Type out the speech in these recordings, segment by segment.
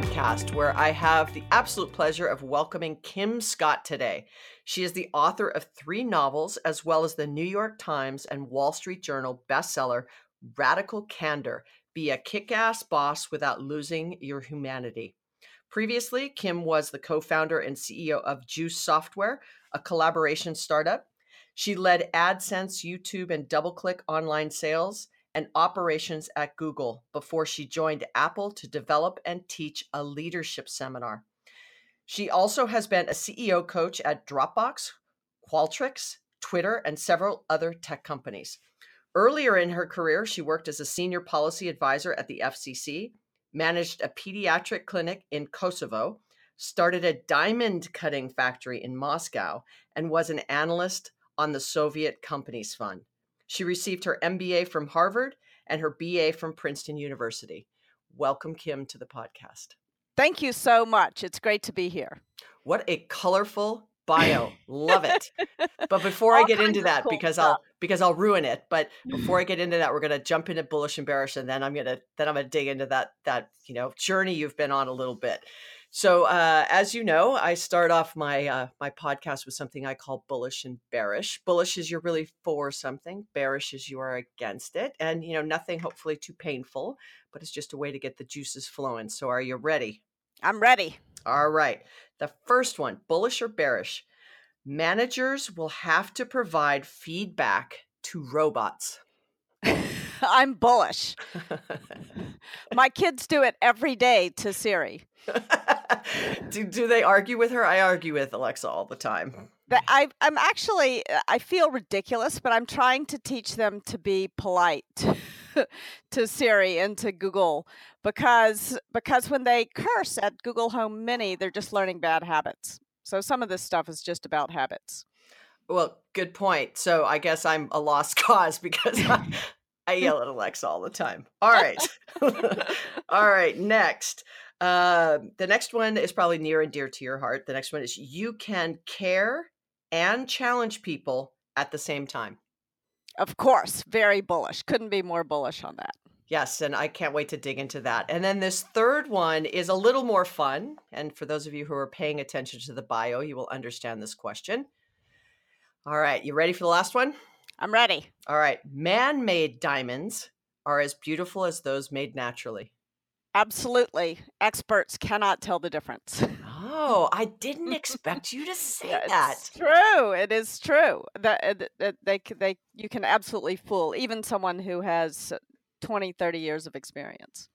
podcast, where I have the absolute pleasure of welcoming Kim Scott today. She is the author of three novels, as well as the New York Times and Wall Street Journal bestseller, Radical Candor Be a Kick Ass Boss Without Losing Your Humanity. Previously, Kim was the co founder and CEO of Juice Software, a collaboration startup. She led AdSense, YouTube, and DoubleClick online sales and operations at Google before she joined Apple to develop and teach a leadership seminar. She also has been a CEO coach at Dropbox, Qualtrics, Twitter, and several other tech companies. Earlier in her career, she worked as a senior policy advisor at the FCC, managed a pediatric clinic in Kosovo, started a diamond cutting factory in Moscow, and was an analyst on the Soviet Companies Fund. She received her MBA from Harvard and her BA from Princeton University. Welcome, Kim, to the podcast. Thank you so much. It's great to be here. What a colorful bio. Love it. But before I get into that, cool because stuff. I'll because I'll ruin it. But before mm. I get into that, we're gonna jump into bullish and bearish, and then I'm gonna then I'm gonna dig into that that you know journey you've been on a little bit. So, uh, as you know, I start off my uh, my podcast with something I call bullish and bearish. Bullish is you're really for something. Bearish is you are against it, and you know nothing hopefully too painful, but it's just a way to get the juices flowing. So, are you ready? I'm ready. All right. The first one, bullish or bearish. Managers will have to provide feedback to robots. I'm bullish. My kids do it every day to Siri. do, do they argue with her? I argue with Alexa all the time. I, I'm actually, I feel ridiculous, but I'm trying to teach them to be polite to Siri and to Google because because when they curse at Google Home Mini, they're just learning bad habits. So some of this stuff is just about habits. Well, good point. So I guess I'm a lost cause because I, I yell at Alexa all the time. All right. all right. Next. Uh, the next one is probably near and dear to your heart. The next one is you can care and challenge people at the same time. Of course. Very bullish. Couldn't be more bullish on that. Yes, and I can't wait to dig into that. And then this third one is a little more fun. And for those of you who are paying attention to the bio, you will understand this question. All right, you ready for the last one? I'm ready. All right. Man made diamonds are as beautiful as those made naturally. Absolutely. Experts cannot tell the difference. Oh, I didn't expect you to say yeah, that. It's true. It is true. That, that they they you can absolutely fool even someone who has 20, 30 years of experience.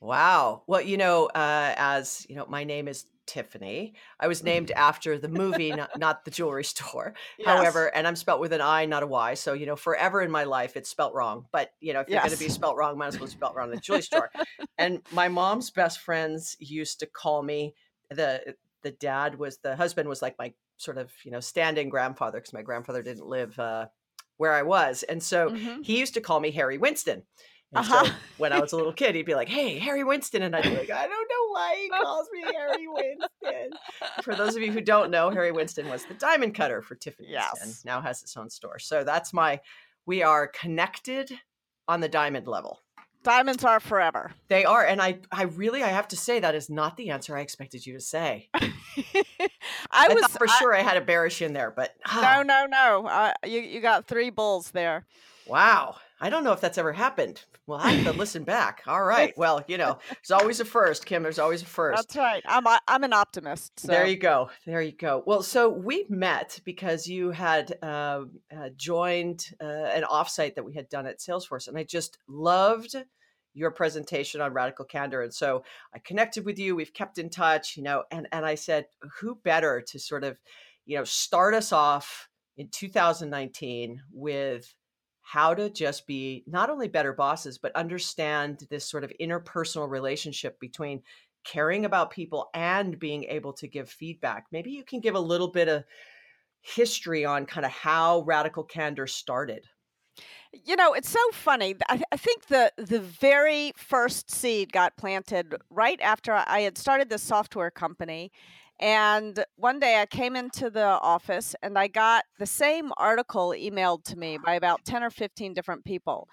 Wow. Well, you know, uh, as you know, my name is Tiffany. I was named after the movie, not, not the jewelry store. Yes. However, and I'm spelt with an I, not a Y. So, you know, forever in my life, it's spelt wrong. But, you know, if you're going to be spelt wrong, might as well be spelt wrong in the jewelry store. and my mom's best friends used to call me the, the dad was, the husband was like my sort of, you know, standing grandfather because my grandfather didn't live uh, where I was. And so mm-hmm. he used to call me Harry Winston. And uh-huh. so when I was a little kid, he'd be like, "Hey, Harry Winston," and I'd be like, "I don't know why he calls me Harry Winston." For those of you who don't know, Harry Winston was the diamond cutter for Tiffany's, yes. and now has its own store. So that's my. We are connected on the diamond level. Diamonds are forever. They are, and I, I really, I have to say that is not the answer I expected you to say. I, I was for I, sure I had a bearish in there, but no, no, no. Uh, you, you got three bulls there. Wow. I don't know if that's ever happened. Well, I have to listen back. All right. Well, you know, there's always a first, Kim. There's always a first. That's right. I'm I'm an optimist. So. There you go. There you go. Well, so we met because you had uh, uh, joined uh, an offsite that we had done at Salesforce, and I just loved your presentation on radical candor and so i connected with you we've kept in touch you know and and i said who better to sort of you know start us off in 2019 with how to just be not only better bosses, but understand this sort of interpersonal relationship between caring about people and being able to give feedback. Maybe you can give a little bit of history on kind of how Radical Candor started. You know, it's so funny. I, I, think the the very first seed got planted right after I had started this software company, and one day I came into the office and I got the same article emailed to me by about 10 or 15 different people.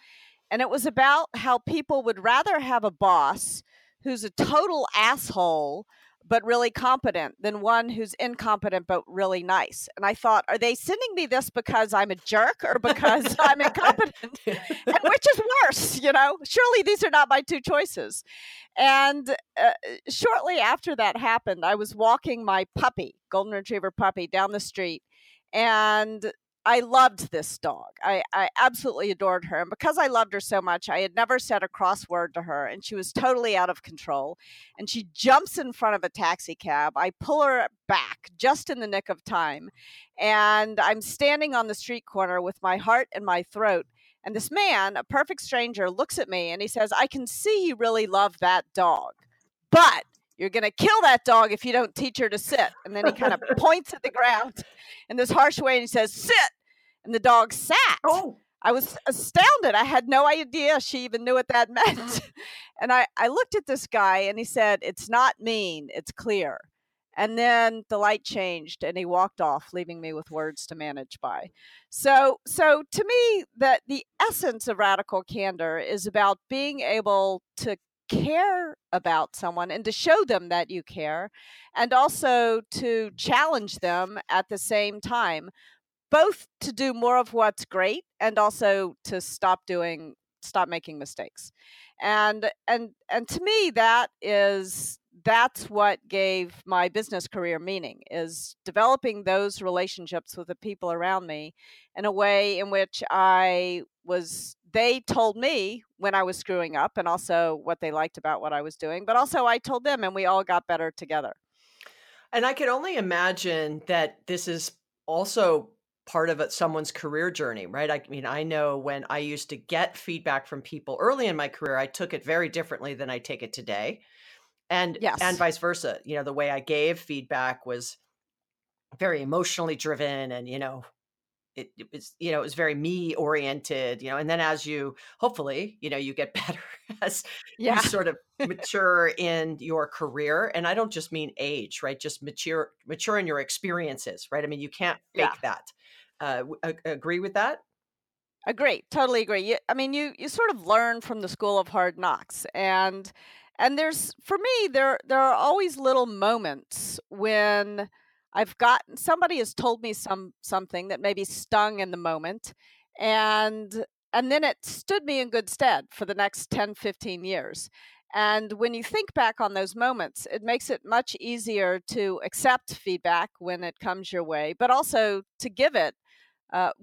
and it was about how people would rather have a boss who's a total asshole but really competent than one who's incompetent but really nice. And I thought, are they sending me this because I'm a jerk or because I'm incompetent? and which is worse, you know? Surely these are not my two choices. And uh, shortly after that happened, I was walking my puppy, golden retriever puppy, down the street. And I loved this dog. I, I absolutely adored her. And because I loved her so much, I had never said a cross word to her, and she was totally out of control. And she jumps in front of a taxi cab. I pull her back just in the nick of time. And I'm standing on the street corner with my heart in my throat. And this man, a perfect stranger, looks at me and he says, I can see you really love that dog, but you're going to kill that dog if you don't teach her to sit. And then he kind of points at the ground in this harsh way and he says, Sit. And the dog sat. Oh. I was astounded. I had no idea she even knew what that meant. Mm. and I, I looked at this guy and he said, It's not mean, it's clear. And then the light changed and he walked off, leaving me with words to manage by. So so to me, that the essence of radical candor is about being able to care about someone and to show them that you care and also to challenge them at the same time both to do more of what's great and also to stop doing stop making mistakes. And and and to me that is that's what gave my business career meaning is developing those relationships with the people around me in a way in which i was they told me when I was screwing up and also what they liked about what I was doing, but also I told them and we all got better together. And I could only imagine that this is also part of someone's career journey, right? I mean, I know when I used to get feedback from people early in my career, I took it very differently than I take it today. And yes. and vice versa. You know, the way I gave feedback was very emotionally driven and, you know, it, it, was you know it was very me oriented you know and then as you hopefully you know you get better as yeah. you sort of mature in your career and i don't just mean age right just mature mature in your experiences right i mean you can't fake yeah. that uh, agree with that agree totally agree you, i mean you you sort of learn from the school of hard knocks and and there's for me there there are always little moments when I've gotten somebody has told me some something that maybe stung in the moment and and then it stood me in good stead for the next 10 15 years. And when you think back on those moments, it makes it much easier to accept feedback when it comes your way, but also to give it uh,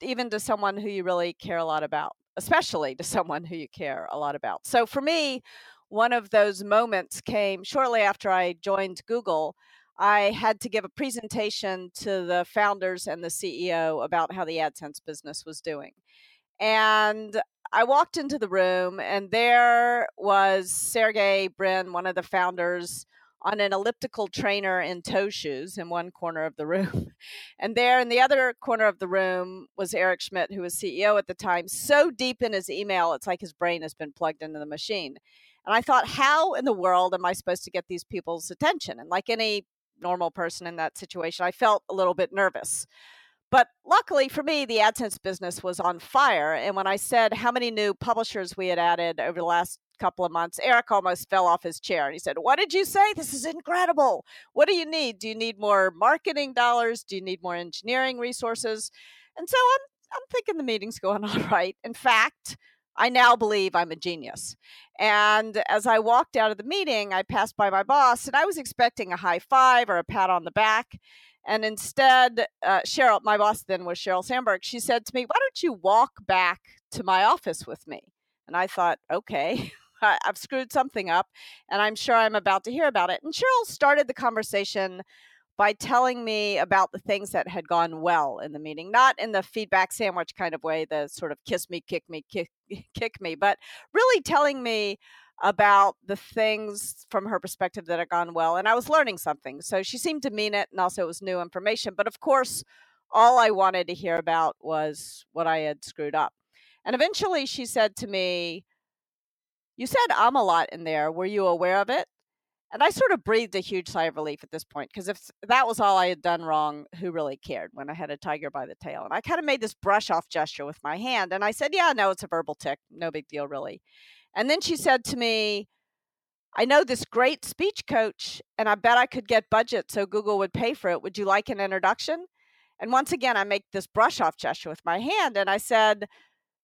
even to someone who you really care a lot about, especially to someone who you care a lot about. So for me, one of those moments came shortly after I joined Google. I had to give a presentation to the founders and the CEO about how the AdSense business was doing. And I walked into the room, and there was Sergey Brin, one of the founders, on an elliptical trainer in toe shoes in one corner of the room. And there in the other corner of the room was Eric Schmidt, who was CEO at the time, so deep in his email, it's like his brain has been plugged into the machine. And I thought, how in the world am I supposed to get these people's attention? And like any normal person in that situation. I felt a little bit nervous. But luckily for me, the AdSense business was on fire. And when I said how many new publishers we had added over the last couple of months, Eric almost fell off his chair and he said, What did you say? This is incredible. What do you need? Do you need more marketing dollars? Do you need more engineering resources? And so I'm I'm thinking the meeting's going all right. In fact, I now believe I'm a genius. And as I walked out of the meeting, I passed by my boss and I was expecting a high five or a pat on the back. And instead, uh, Sheryl, my boss then was Sheryl Sandberg, she said to me, Why don't you walk back to my office with me? And I thought, okay. I've screwed something up and I'm sure I'm about to hear about it. And Sheryl started the conversation by telling me about the things that had gone well in the meeting, not in the feedback sandwich kind of way, the sort of kiss me, kick me, kick, kick me, but really telling me about the things from her perspective that had gone well. And I was learning something. So she seemed to mean it. And also, it was new information. But of course, all I wanted to hear about was what I had screwed up. And eventually she said to me, You said I'm a lot in there. Were you aware of it? And I sort of breathed a huge sigh of relief at this point because if that was all I had done wrong, who really cared when I had a tiger by the tail? And I kind of made this brush off gesture with my hand and I said, Yeah, no, it's a verbal tic. No big deal, really. And then she said to me, I know this great speech coach and I bet I could get budget so Google would pay for it. Would you like an introduction? And once again, I make this brush off gesture with my hand and I said,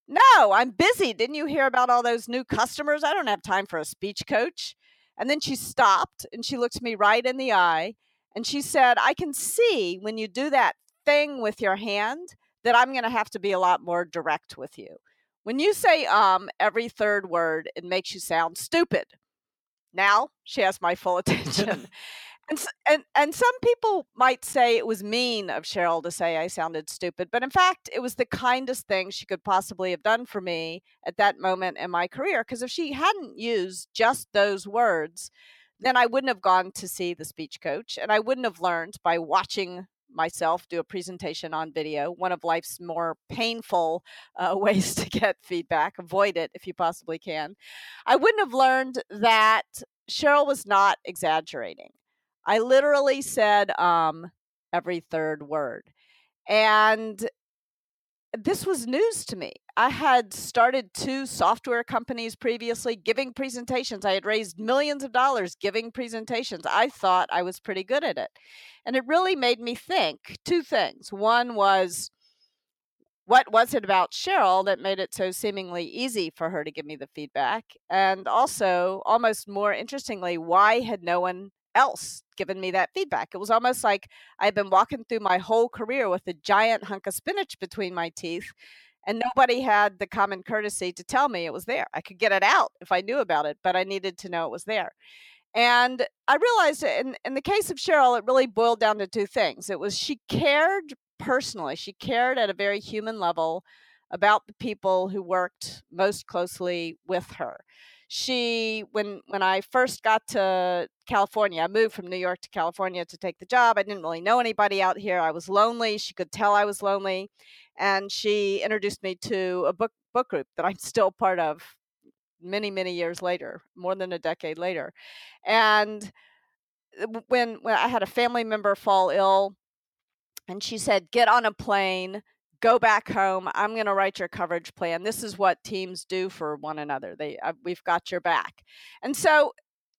No, I'm busy. Didn't you hear about all those new customers? I don't have time for a speech coach. And then she stopped and she looked me right in the eye and she said, I can see when you do that thing with your hand that I'm going to have to be a lot more direct with you. When you say um every third word, it makes you sound stupid. Now she has my full attention. And, and and some people might say it was mean of Sheryl to say I sounded stupid, but in fact, it was the kindest thing she could possibly have done for me at that moment in my career. Because if she hadn't used just those words, then I wouldn't have gone to see the speech coach, and I wouldn't have learned by watching myself do a presentation on video. One of life's more painful uh, ways to get feedback. Avoid it if you possibly can. I wouldn't have learned that Sheryl was not exaggerating. I literally said um every third word. And this was news to me. I had started two software companies previously giving presentations. I had raised millions of dollars giving presentations. I thought I was pretty good at it. And it really made me think two things. One was, what was it about Sheryl that made it so seemingly easy for her to give me the feedback? And also, almost more interestingly, why had no one else given me that feedback. It was almost like I'd been walking through my whole career with a giant hunk of spinach between my teeth, and nobody had the common courtesy to tell me it was there. I could get it out if I knew about it, but I needed to know it was there. And I realized in, in the case of Sheryl, it really boiled down to two things. It was she cared personally, she cared at a very human level about the people who worked most closely with her she when when I first got to California, I moved from New York to California to take the job. I didn't really know anybody out here. I was lonely. She could tell I was lonely, and she introduced me to a book book group that I'm still part of many many years later, more than a decade later. And uh, when when I had a family member fall ill and she said, "Get on a plane, go back home i'm going to write your coverage plan. This is what teams do for one another. They uh, we've got your back. And so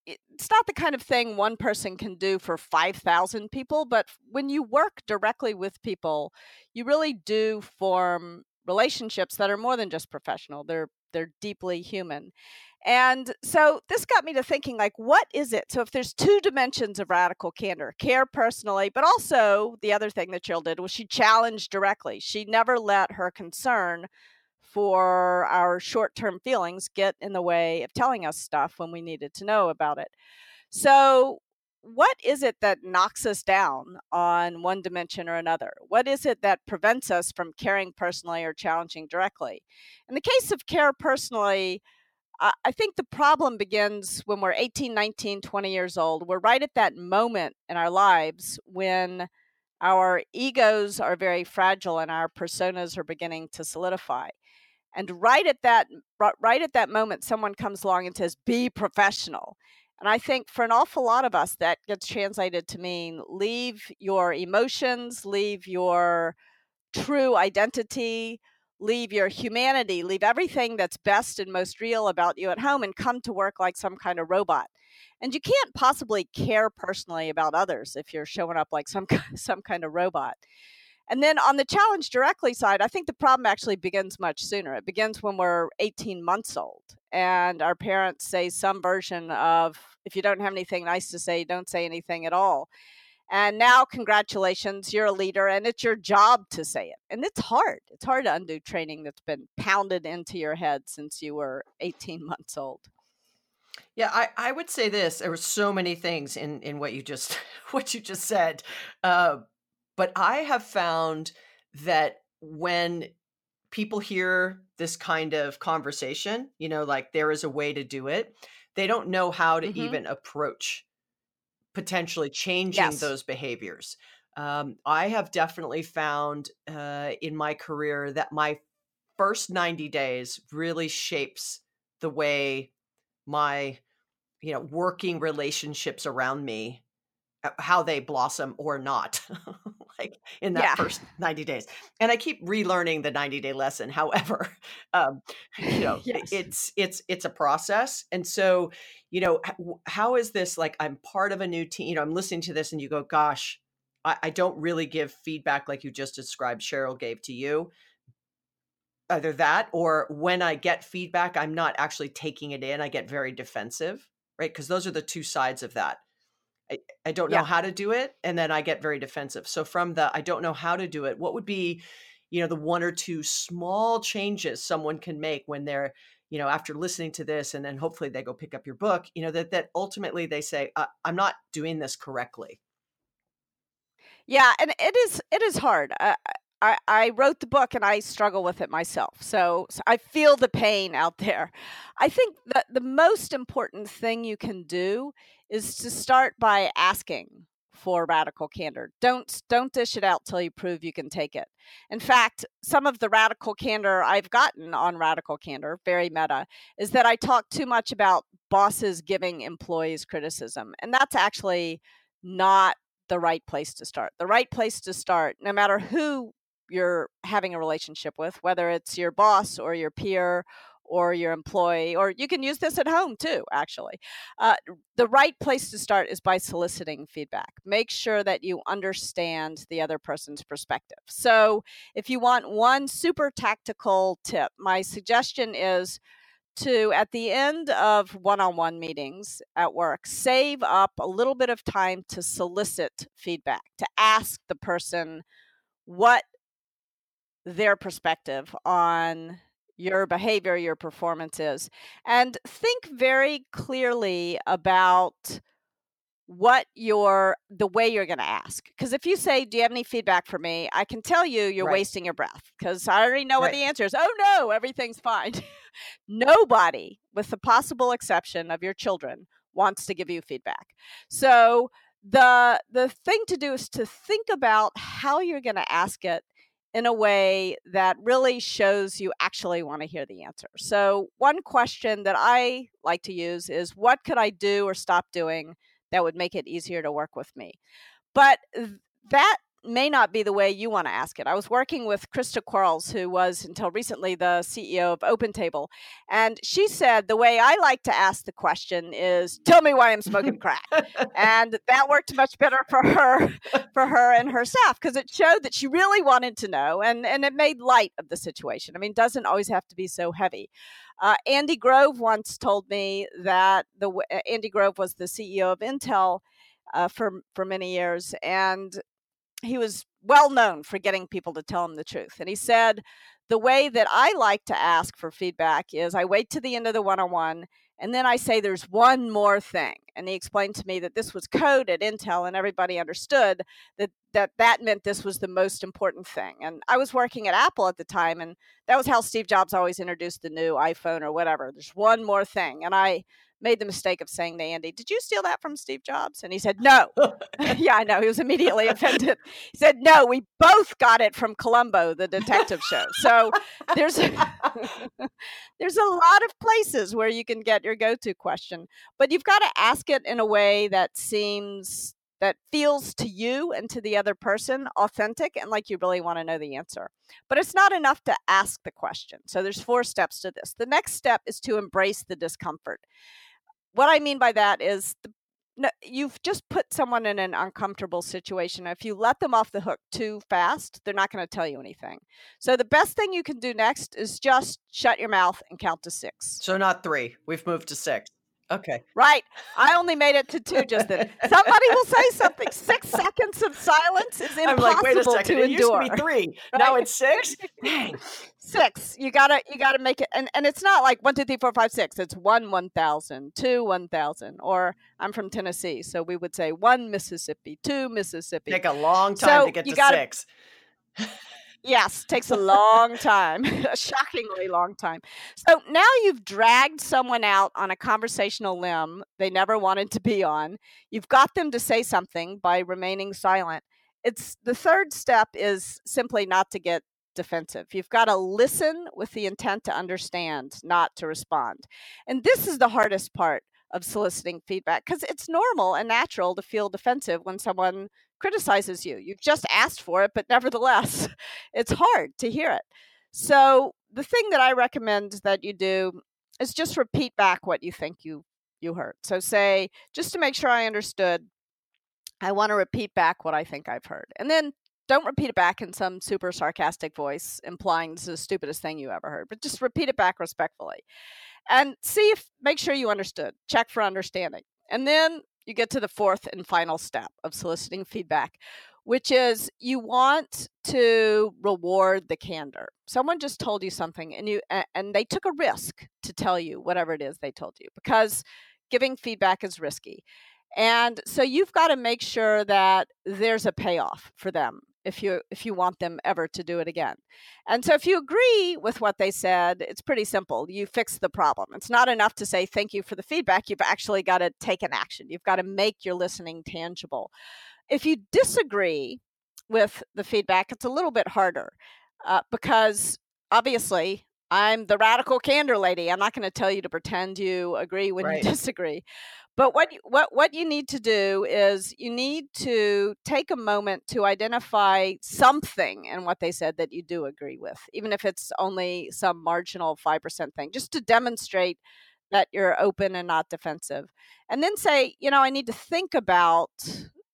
it's not the kind of thing one person can do for 5000 people but when you work directly with people you really do form relationships that are more than just professional. They're they're deeply human and so this got me to thinking like what is it? So if there's two dimensions of radical candor, care personally, but also the other thing that Jill did was she challenged directly. She never let her concern for our short-term feelings get in the way of telling us stuff when we needed to know about it. So what is it that knocks us down on one dimension or another? What is it that prevents us from caring personally or challenging directly? In the case of care personally, I think the problem begins when we're 18, 19, 20 years old. We're right at that moment in our lives when our egos are very fragile and our personas are beginning to solidify. And right at that right at that moment someone comes along and says be professional. And I think for an awful lot of us that gets translated to mean leave your emotions, leave your true identity, leave your humanity, leave everything that's best and most real about you at home and come to work like some kind of robot. And you can't possibly care personally about others if you're showing up like some some kind of robot. And then on the challenge directly side, I think the problem actually begins much sooner. It begins when we're 18 months old and our parents say some version of if you don't have anything nice to say, don't say anything at all. And now, congratulations, you're a leader and it's your job to say it. And it's hard. It's hard to undo training that's been pounded into your head since you were 18 months old. Yeah, I, I would say this. There were so many things in, in what you just what you just said. Uh, but I have found that when people hear this kind of conversation, you know, like there is a way to do it, they don't know how to mm-hmm. even approach potentially changing yes. those behaviors. Um, I have definitely found uh, in my career that my first 90 days really shapes the way my you know, working relationships around me, uh, how they blossom or not, like in that Yeah. first 90 days. And I keep relearning the 90 day lesson. However, um, you know, Yes. it's it's it's a process. And so, you know, how is this like I'm part of a new team? You know, I'm listening to this and you go, gosh, I, I don't really give feedback like you just described Sheryl gave to you either that or when I get feedback, I'm not actually taking it in. I get very defensive, right? Because those are the two sides of that. I, I don't know Yeah. how to do it. And then I get very defensive. So from the I don't know how to do it, what would be, you know, the one or two small changes someone can make when they're, you know, after listening to this and then hopefully they go pick up your book, you know, that that ultimately they say, uh, I'm not doing this correctly. Yeah, and it is it is hard. I, I I wrote the book and I struggle with it myself. So, so I feel the pain out there. I think that the most important thing you can do is to start by asking for radical candor. Don't don't dish it out till you prove you can take it. In fact, some of the radical candor I've gotten on radical candor, very meta, is that I talk too much about bosses giving employees criticism. And that's actually not the right place to start. The right place to start, no matter who you're having a relationship with, whether it's your boss or your peer or your employee, or you can use this at home too, actually. Uh, the right place to start is by soliciting feedback. Make sure that you understand the other person's perspective. So, if you want one super tactical tip, my suggestion is to at the end of one-on-one meetings at work save up a little bit of time to solicit feedback to ask the person what their perspective on your behavior your performance is and think very clearly about what your the way you're going to ask because if you say do you have any feedback for me? I can tell you you're Right. wasting your breath because i already know what the answer is. Oh no everything's fine. Nobody with the possible exception of your children wants to give you feedback. So the the thing to do is to think about how you're going to ask it in a way that really shows you actually want to hear the answer. So, one question that I like to use is what could I do or stop doing that would make it easier to work with me? But that may not be the way you want to ask it. I was working with Christa Quarles, who was until recently the CEO of OpenTable, and she said the way I like to ask the question is, "Tell me why I'm smoking crack," and that worked much better for her, for her and her staff because it showed that she really wanted to know, and and it made light of the situation. I mean, it doesn't always have to be so heavy. Uh, Andy Grove once told me that the uh, Andy Grove was the CEO of Intel uh, for for many years, and he was well known for getting people to tell him the truth. And he said, the way that I like to ask for feedback is I wait to the end of the one on one and then I say there's one more thing. And he explained to me that this was code at Intel and everybody understood that that, that meant this was the most important thing. And I was working at Apple at the time and that was how Steve Jobs always introduced the new iPhone or whatever. There's one more thing. And I made the mistake of saying to Andy, Did you steal that from Steve Jobs? And he said, No. yeah, I know. He was immediately offended. He said, No, we both got it from Columbo, the detective show. So there's there's a lot of places where you can get your go-to question, but you've got to ask it in a way that seems that feels to you and to the other person authentic and like you really want to know the answer. But it's not enough to ask the question. So there's four steps to this. The next step is to embrace the discomfort. What I mean by that is the no, you've just put someone in an uncomfortable situation. If you let them off the hook too fast, they're not going to tell you anything. So the best thing you can do next is just shut your mouth and count to six. So not three. We've moved to six. Okay. Right. I only made it to two just then. Somebody will say something. Six seconds of silence is impossible I'm like, wait a second. to It used to be three. Now it's six. Dang. Six. You gotta you gotta make it and, and it's not like one, two, three, four, five, six. It's one one thousand, two one thousand. Or I'm from Tennessee, so we would say one Mississippi, two Mississippi. Take a long time So to get to gotta- six. Yes, takes a long time, a shockingly long time. So now you've dragged someone out on a conversational limb they never wanted to be on. You've got them to say something by remaining silent. It's the third step is simply not to get defensive. You've got to listen with the intent to understand, not to respond. And this is the hardest part of soliciting feedback because it's normal and natural to feel defensive when someone criticizes you. You've just asked for it, but nevertheless, it's hard to hear it. So, the thing that I recommend that you do is just repeat back what you think you you heard. So say just to make sure I understood, I want to repeat back what I think I've heard. And then don't repeat it back in some super sarcastic voice implying this is the stupidest thing you ever heard, but just repeat it back respectfully. And see if make sure you understood. Check for understanding. And then you get to the fourth and final step of soliciting feedback, which is you want to reward the candor. Someone just told you something and you and they took a risk to tell you whatever it is they told you because giving feedback is risky. And so you've got to make sure that there's a payoff for them if you if you want them ever to do it again. And so if you agree with what they said, it's pretty simple. You fix the problem. It's not enough to say thank you for the feedback. You've actually got to take an action. You've got to make your listening tangible. If you disagree with the feedback, it's a little bit harder uh, because obviously I'm the radical candor lady. I'm not going to tell you to pretend you agree when right. you disagree. But what what what you need to do is you need to take a moment to identify something in what they said that you do agree with, even if it's only some marginal five percent thing, just to demonstrate that you're open and not defensive. And then say, you know, I need to think about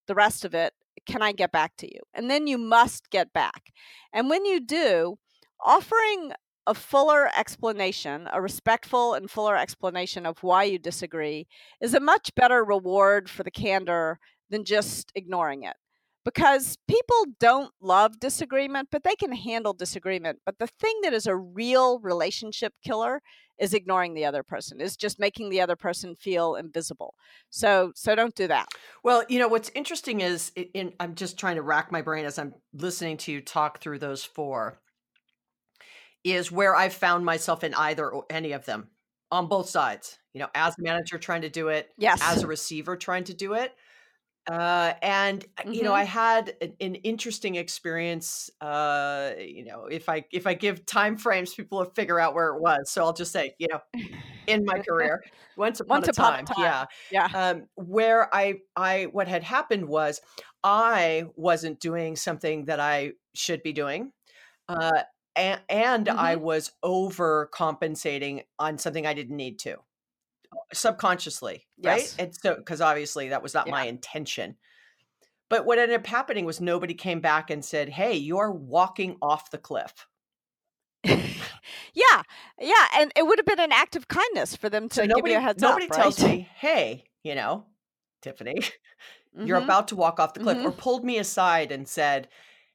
the rest of it. Can I get back to you? And then you must get back. And when you do, offering a fuller explanation, a respectful and fuller explanation of why you disagree, is a much better reward for the candor than just ignoring it. Because people don't love disagreement, but they can handle disagreement. But the thing that is a real relationship killer is ignoring the other person is just making the other person feel invisible so so don't do that well you know what's interesting is in, i'm just trying to rack my brain as i'm listening to you talk through those four is where i've found myself in either or any of them on both sides you know as a manager trying to do it yes as a receiver trying to do it uh, and mm-hmm. you know, mm-hmm. I had an, an, interesting experience. Uh, you know, if I if I give time frames, people will figure out where it was. So I'll just say, you know, in my career, once upon, once a, upon time, a time, yeah, yeah, um, where I I what had happened was I wasn't doing something that I should be doing. Uh, and, and mm-hmm. I was overcompensating on something I didn't need to subconsciously, right? Yes. And so, because obviously that was not yeah. my intention. But what ended up happening was nobody came back and said, Hey, you're walking off the cliff. yeah, yeah, and it would have been an act of kindness for them to so nobody, give you a heads nobody up. Nobody tells me, "Hey, you know, Tiffany, mm-hmm. you're about to walk off the cliff," mm-hmm. or pulled me aside and said,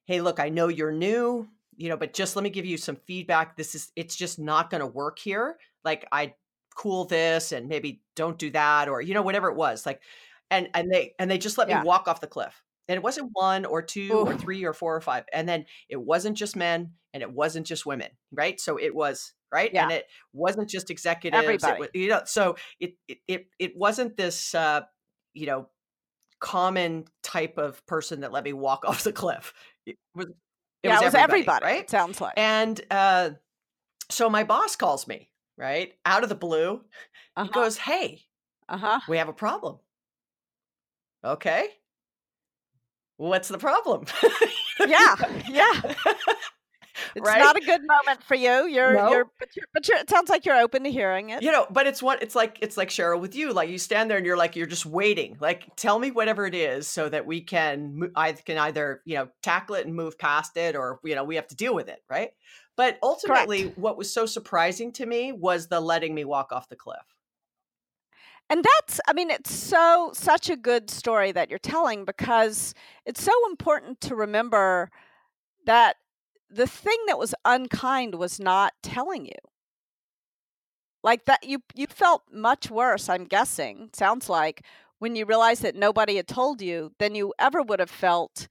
"Hey, look, I know you're new, you know, but just let me give you some feedback. This is, it's just not going to work here. Like, I cool this and maybe don't do that or you know whatever it was like and and they and they just let yeah. me walk off the cliff and it wasn't one or two Ooh. or three or four or five and then it wasn't just men and it wasn't just women right so it was right yeah. and it wasn't just executives Everybody. Was, you know so it, it it it wasn't this uh you know common type of person that let me walk off the cliff it was it yeah, was, it was everybody, everybody, right it sounds like and uh so my boss calls me right? Out of the blue. Uh-huh. He goes, Hey, uh-huh. we have a problem. Okay. What's the problem? yeah. Yeah. It's right? not a good moment for you. You're, no. you're, but you're, but you're, it sounds like you're open to hearing it. You know, but it's what it's like. It's like Sheryl with you. Like you stand there and you're like, you're just waiting. Like, tell me whatever it is, so that we can, I can either, you know, tackle it and move past it, or you know, we have to deal with it, right? But ultimately, Correct. what was so surprising to me was the letting me walk off the cliff. And that's, I mean, it's so, such a good story that you're telling because it's so important to remember that the thing that was unkind was not telling you. Like that, you, you felt much worse, I'm guessing, sounds like, when you realized that nobody had told you than you ever would have felt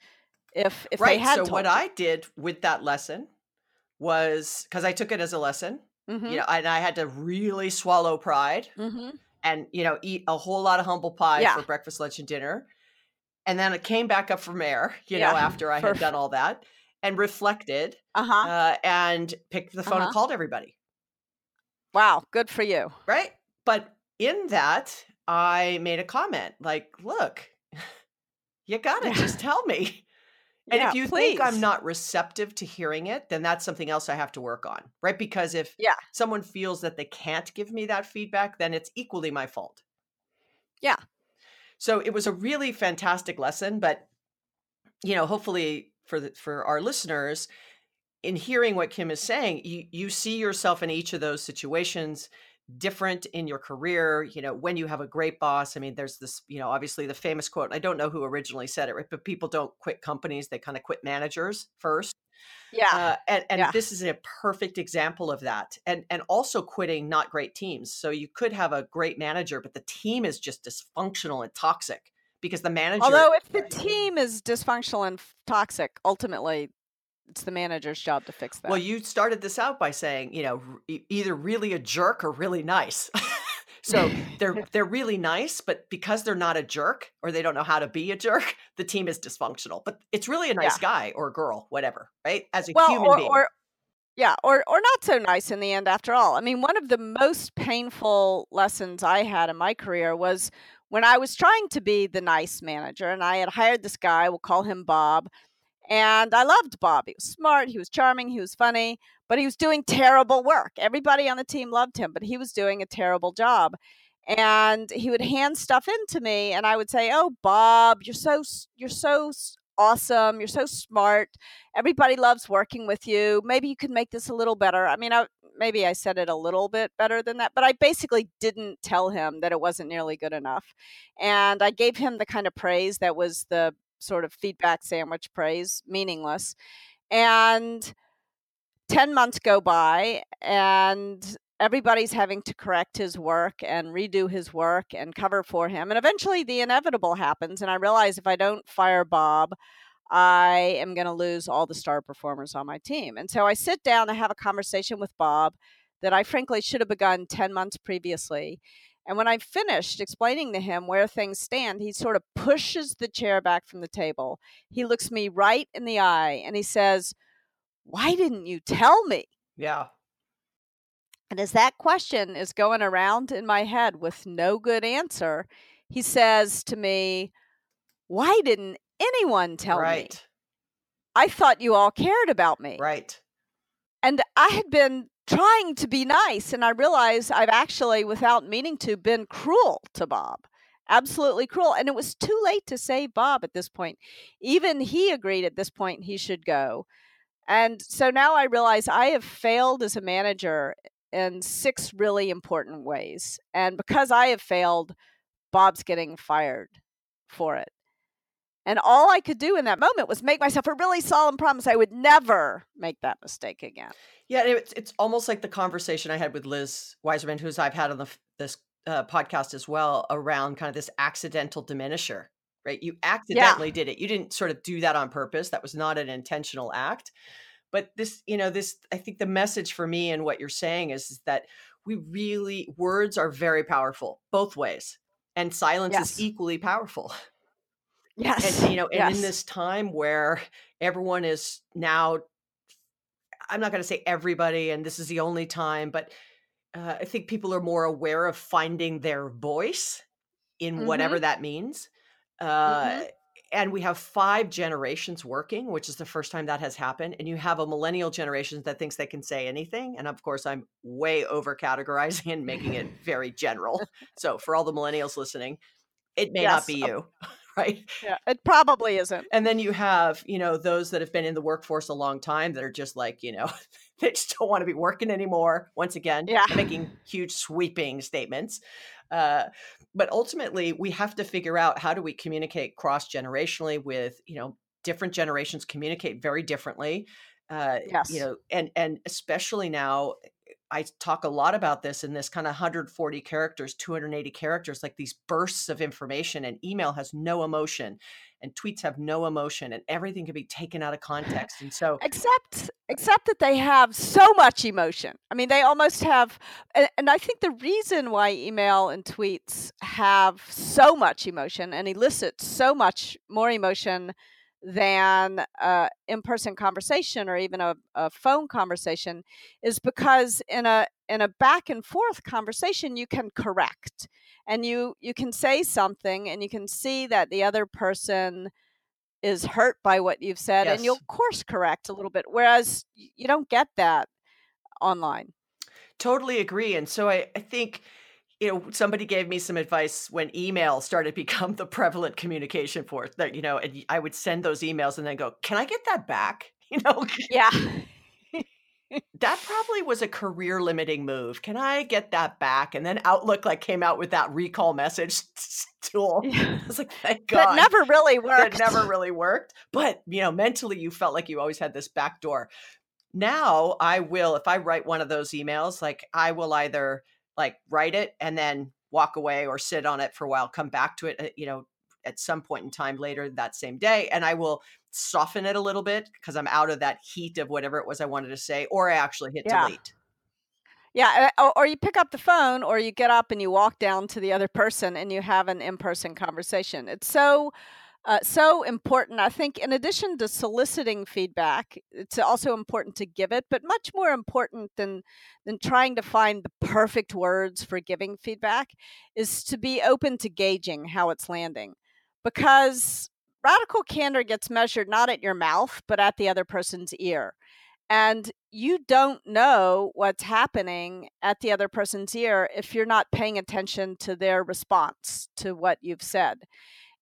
if, if right. they had so what you. I did with that lesson was because I took it as a lesson, mm-hmm. you know, and I had to really swallow pride mm-hmm. and, you know, eat a whole lot of humble pie yeah. for breakfast, lunch, and dinner. And then it came back up from air, you yeah. know, after I had done all that and reflected uh-huh. uh, and picked the phone uh-huh. and called everybody. Wow, good for you. Right. But in that, I made a comment like, look, you got to just tell me. And Yeah, if you think I'm not receptive to hearing it, then that's something else I have to work on, right? Because if Yeah. someone feels that they can't give me that feedback, then it's equally my fault. Yeah. So it was a really fantastic lesson, but you know, hopefully for the, for our listeners, in hearing what Kim is saying, you you see yourself in each of those situations different in your career, you know, when you have a great boss. I mean, there's this, you know, obviously the famous quote, I don't know who originally said it, right? But people don't quit companies, they kind of quit managers first. Yeah. Uh, and and Yeah. this is a perfect example of that. And and also quitting not great teams. So you could have a great manager, but the team is just dysfunctional and toxic because the manager Although if the team is dysfunctional and toxic, ultimately it's the manager's job to fix that. Well, you started this out by saying, you know, r- e- either really a jerk or really nice. so they're they're really nice, but because they're not a jerk or they don't know how to be a jerk, the team is dysfunctional. But it's really a nice guy or girl, whatever, right? As a well, human or, being. or yeah, or or not so nice in the end after all. I mean, one of the most painful lessons I had in my career was when I was trying to be the nice manager and I had hired this guy, we'll call him Bob, and I loved Bob. He was smart, he was charming, he was funny, but he was doing terrible work. Everybody on the team loved him, but he was doing a terrible job. And he would hand stuff in to me and I would say, "Oh, Bob, you're so you're so awesome. You're so smart. Everybody loves working with you. Maybe you could make this a little better." I mean, I maybe I said it a little bit better than that, but I basically didn't tell him that it wasn't nearly good enough. And I gave him the kind of praise that was the sort of feedback sandwich praise, meaningless. And 10 months go by and everybody's having to correct his work and redo his work and cover for him. And eventually the inevitable happens. And I realize if I don't fire Bob, I am going to lose all the star performers on my team. And so I sit down and have a conversation with Bob that I frankly should have begun 10 months previously. And when I finished explaining to him where things stand, he sort of pushes the chair back from the table. He looks me right in the eye and he says, Why didn't you tell me? yeah. And as that question is going around in my head with no good answer, he says to me, Why didn't anyone tell me? right. I thought you all cared about me. Right. And I had been trying to be nice, and I realized I've actually, without meaning to, been cruel to Bob. Absolutely cruel. And it was too late to save Bob at this point. Even he agreed at this point he should go. And so now I realize I have failed as a manager in six really important ways. And because I have failed, Bob's getting fired for it. And all I could do in that moment was make myself a really solemn promise I would never make that mistake again. Yeah, it's it's almost like the conversation I had with Liz Wiseman, who's I've had on the this uh, podcast as well, around kind of this accidental diminisher. Right, you accidentally did it. You didn't sort of do that on purpose. That was not an intentional act. But this, you know, this I think the message for me and what you're saying is, is that we really words are very powerful both ways, and silence Yes. is equally powerful. Yes. and you know and in this time where everyone is now i'm not going to say everybody and this is the only time but uh, i think people are more aware of finding their voice in Mhm. whatever that means uh, Mhm. And we have five generations working which is the first time that has happened and you have a millennial generation that thinks they can say anything and of course i'm way over categorizing and making it very general. So for all the millennials listening it may not be you right Yeah, it probably isn't. and then you have, you know, those that have been in the workforce a long time that are just like, you know, they just don't want to be working anymore. Once again, Yeah. making huge sweeping statements. Uh, but ultimately, we have to figure out how do we communicate cross generationally with, you know, different generations communicate very differently. Uh, Yes. you know, and and especially now, I talk a lot about this in this kind of 140 characters, 280 characters, like these bursts of information, and email has no emotion, and tweets have no emotion, and everything can be taken out of context. And so, except except that they have so much emotion. I mean, they almost have and, and I think the reason why email and tweets have so much emotion and elicit so much more emotion than a in-person conversation or even a, a phone conversation is because in a in a back and forth conversation you can correct and you you can say something and you can see that the other person is hurt by what you've said Yes. and you'll course correct a little bit whereas you don't get that online Totally agree. And so I, I think, you know, somebody gave me some advice when email started to become the prevalent communication force that, you know, and i would send those emails and then go, can I get that back? You know, yeah that probably was a career limiting move. Can I get that back? And then Outlook like came out with that recall message tool. I was like, thank God. that never really that worked never really worked. But you know, mentally you felt like you always had this back door. Now I will, if I write one of those emails, like I will either like write it and then walk away or sit on it for a while, come back to it, uh, you know, at some point in time later that same day. And I will soften it a little bit because I'm out of that heat of whatever it was I wanted to say, or I actually hit Yeah. delete. Yeah, uh, or, or you pick up the phone, or you get up and you walk down to the other person and you have an in-person conversation. It's so uh, so important. I think, in addition to soliciting feedback, it's also important to give it. But much more important than than trying to find the perfect words for giving feedback is to be open to gauging how it's landing, because radical candor gets measured not at your mouth but at the other person's ear and you don't know what's happening at the other person's ear if you're not paying attention to their response to what you've said.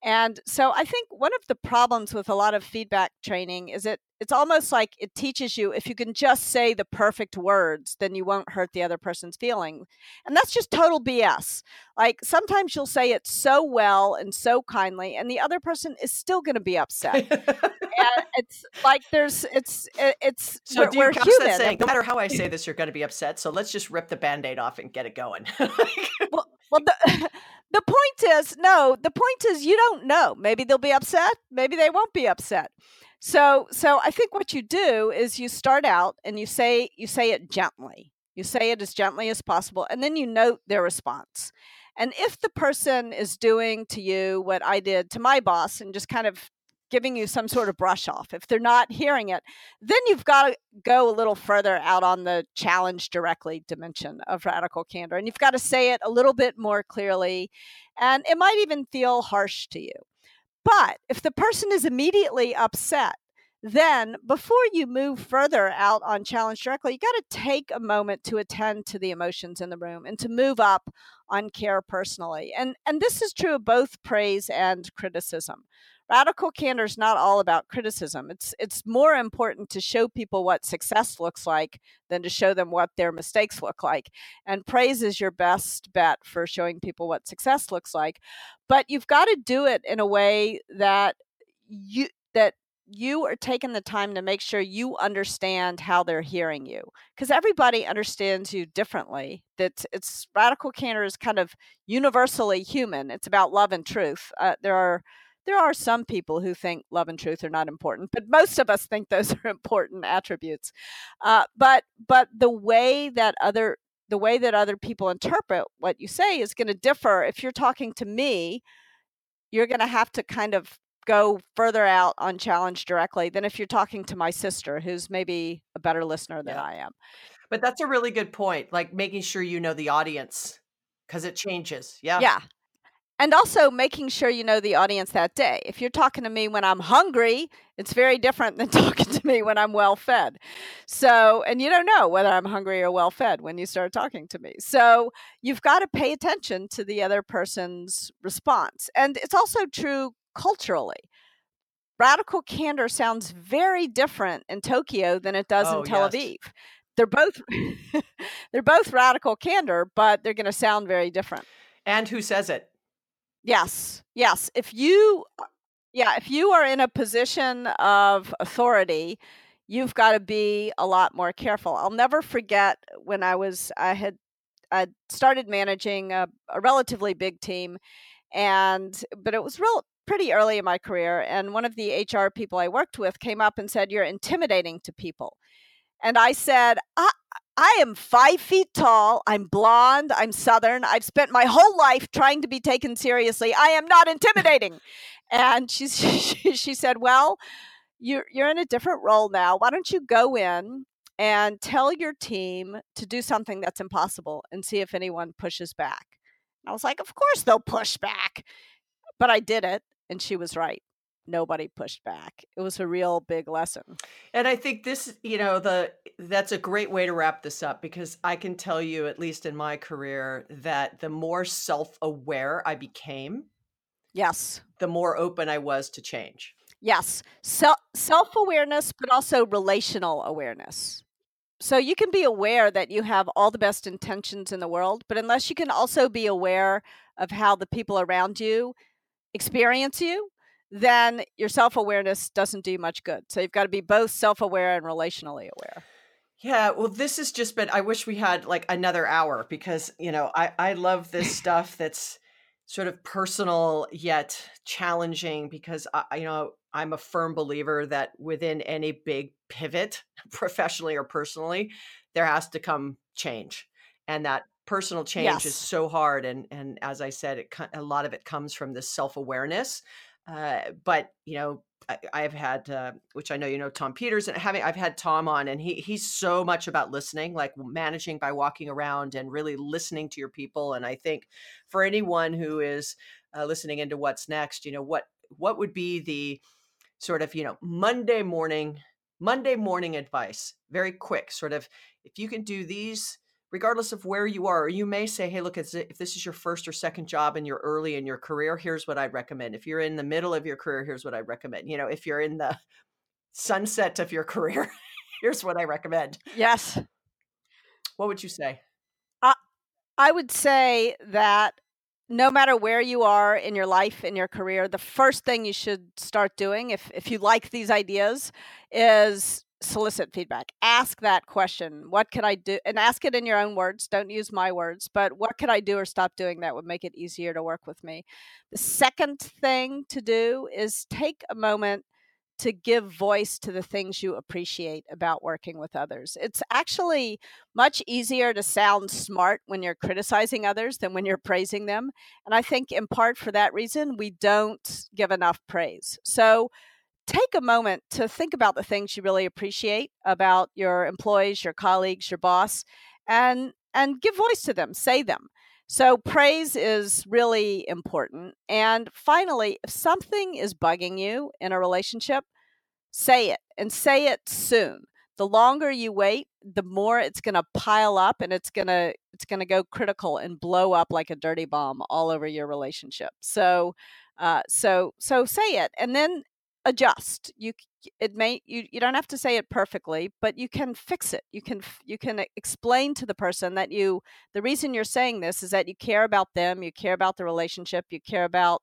And so I think one of the problems with a lot of feedback training is it it's almost like it teaches you if you can just say the perfect words, then you won't hurt the other person's feeling. And that's just total BS. Like sometimes you'll say it so well and so kindly and the other person is still going to be upset. and it's like there's it's it's so we're, do you we're human. saying, no matter how I say this, you're going to be upset. So let's just rip the band-aid off and get it going. well, well the, the point is no the point is you don't know. Maybe they'll be upset maybe they won't be upset. So so i think what you do is you start out and you say you say it gently. You say it as gently as possible and then you note their response. And if the person is doing to you what i did to my boss and just kind of giving you some sort of brush off if they're not hearing it then you've got to go a little further out on the challenge directly dimension of radical candor and you've got to say it a little bit more clearly and it might even feel harsh to you. But if the person is immediately upset then before you move further out on challenge directly you got to take a moment to attend to the emotions in the room and to move up on care personally and and this is true of both praise and criticism radical candor is not all about criticism. It's it's more important to show people what success looks like than to show them what their mistakes look like. And praise is your best bet for showing people what success looks like. But you've got to do it in a way that you that you are taking the time to make sure you understand how they're hearing you. Because everybody understands you differently. That it's radical candor is kind of universally human. It's about love and truth. Uh, there are there are some people who think love and truth are not important but most of us think those are important attributes uh, but but the way that other the way that other people interpret what you say is going to differ if you're talking to me you're going to have to kind of go further out on challenge directly than if you're talking to my sister who's maybe a better listener than Yeah. i am but that's a really good point. Like making sure you know the audience because it changes. Yeah. yeah and also making sure you know the audience that day. If you're talking to me when i'm hungry it's very different than talking to me when i'm well fed so and you don't know whether i'm hungry or well fed when you start talking to me. So you've got to pay attention to the other person's response. And it's also true culturally. Radical candor sounds very different in tokyo than it does Oh, in tel yes. aviv. They're both they're both radical candor but they're going to sound very different. And who says it? Yes. Yes. If you yeah, if you are in a position of authority, you've got to be a lot more careful. I'll never forget when I was I had I started managing a, a relatively big team and but it was real pretty early in my career and one of the HR people I worked with came up and said you're intimidating to people. And I said, I, I am five feet tall. I'm blonde. I'm Southern. I've spent my whole life trying to be taken seriously. I am not intimidating. and she's, she, she said, Well, you're, you're in a different role now. Why don't you go in and tell your team to do something that's impossible and see if anyone pushes back? I was like, Of course they'll push back. But I did it, and she was right nobody pushed back. It was a real big lesson. And I think this, you know, the that's a great way to wrap this up because I can tell you at least in my career that the more self-aware I became, yes, the more open I was to change. Yes. So, self-awareness but also relational awareness. So you can be aware that you have all the best intentions in the world, but unless you can also be aware of how the people around you experience you, then your self awareness doesn't do much good. So you've got to be both self aware and relationally aware. Yeah, well, this has just been. I wish we had like another hour because you know I I love this stuff that's sort of personal yet challenging because I you know I'm a firm believer that within any big pivot, professionally or personally, there has to come change, and that personal change yes. is so hard. And and as I said, it a lot of it comes from this self awareness uh, but you know, I, have had, uh, which I know you know, Tom Peters, and having I've had Tom on, and he he's so much about listening, like managing by walking around and really listening to your people. And I think for anyone who is uh, listening into what's next, you know, what what would be the sort of you know Monday morning Monday morning advice, very quick, sort of if you can do these regardless of where you are. You may say, hey, look, if this is your first or second job and you're early in your career, here's what I'd recommend. If you're in the middle of your career, here's what I recommend. You know, if you're in the sunset of your career, here's what I recommend. Yes. What would you say? I, I would say that no matter where you are in your life in your career the first thing you should start doing if if you like these ideas is solicit feedback. Ask that question. What can I do? And ask it in your own words. Don't use my words, but what could I do or stop doing that would make it easier to work with me? The second thing to do is take a moment to give voice to the things you appreciate about working with others. It's actually much easier to sound smart when you're criticizing others than when you're praising them. And I think, in part for that reason, we don't give enough praise. So, take a moment to think about the things you really appreciate about your employees, your colleagues, your boss, and and give voice to them, say them. So praise is really important. And finally, if something is bugging you in a relationship, say it and say it soon. The longer you wait, the more it's going to pile up and it's going to it's going to go critical and blow up like a dirty bomb all over your relationship. So uh, so so say it and then adjust you it may you, you don't have to say it perfectly but you can fix it you can you can uh, explain to the person that you the reason you're saying this is that you care about them you care about the relationship you care about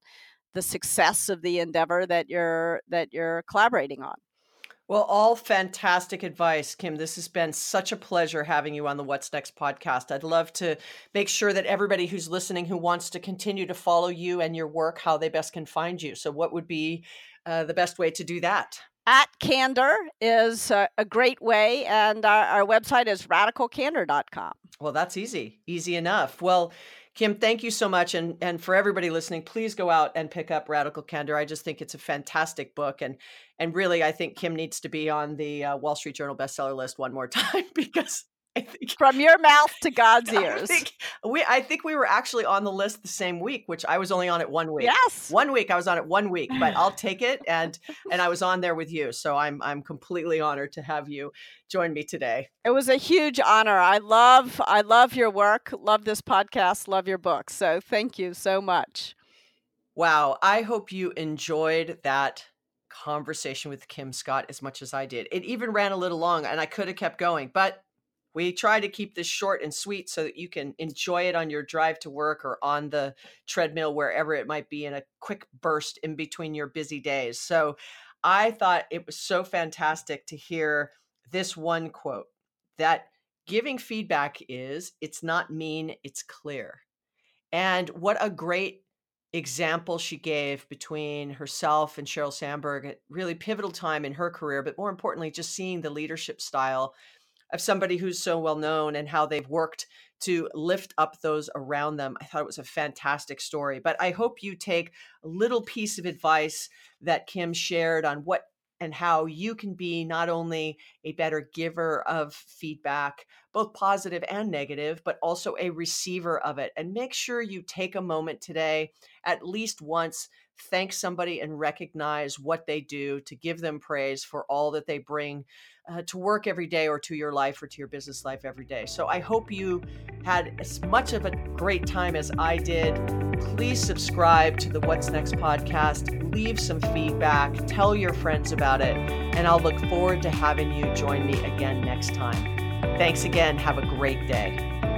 the success of the endeavor that you're that you're collaborating on well, all fantastic advice, Kim. This has been such a pleasure having you on the What's Next podcast. I'd love to make sure that everybody who's listening who wants to continue to follow you and your work, how they best can find you. So, what would be uh, the best way to do that? At Candor is a, a great way, and our, our website is radicalcandor.com. Well, that's easy, easy enough. Well, Kim, thank you so much. And, and for everybody listening, please go out and pick up Radical Candor. I just think it's a fantastic book. And, and really, I think Kim needs to be on the uh, Wall Street Journal bestseller list one more time because think from your mouth to God's ears. I think we I think we were actually on the list the same week, which I was only on it one week. Yes. One week I was on it one week, but I'll take it and and I was on there with you. So I'm I'm completely honored to have you join me today. It was a huge honor. I love I love your work, love this podcast, love your book. So thank you so much. Wow, I hope you enjoyed that conversation with Kim Scott as much as I did. It even ran a little long and I could have kept going, but we try to keep this short and sweet so that you can enjoy it on your drive to work or on the treadmill, wherever it might be, in a quick burst in between your busy days. So I thought it was so fantastic to hear this one quote that giving feedback is it's not mean, it's clear. And what a great example she gave between herself and Sheryl Sandberg at really pivotal time in her career, but more importantly, just seeing the leadership style of somebody who's so well known and how they've worked to lift up those around them. I thought it was a fantastic story. But I hope you take a little piece of advice that Kim shared on what and how you can be not only a better giver of feedback, both positive and negative, but also a receiver of it. And make sure you take a moment today, at least once, thank somebody and recognize what they do to give them praise for all that they bring uh, to work every day or to your life or to your business life every day. So I hope you had as much of a great time as I did. Please subscribe to the What's Next podcast, leave some feedback, tell your friends about it, and I'll look forward to having you join me again next time. Thanks again. Have a great day.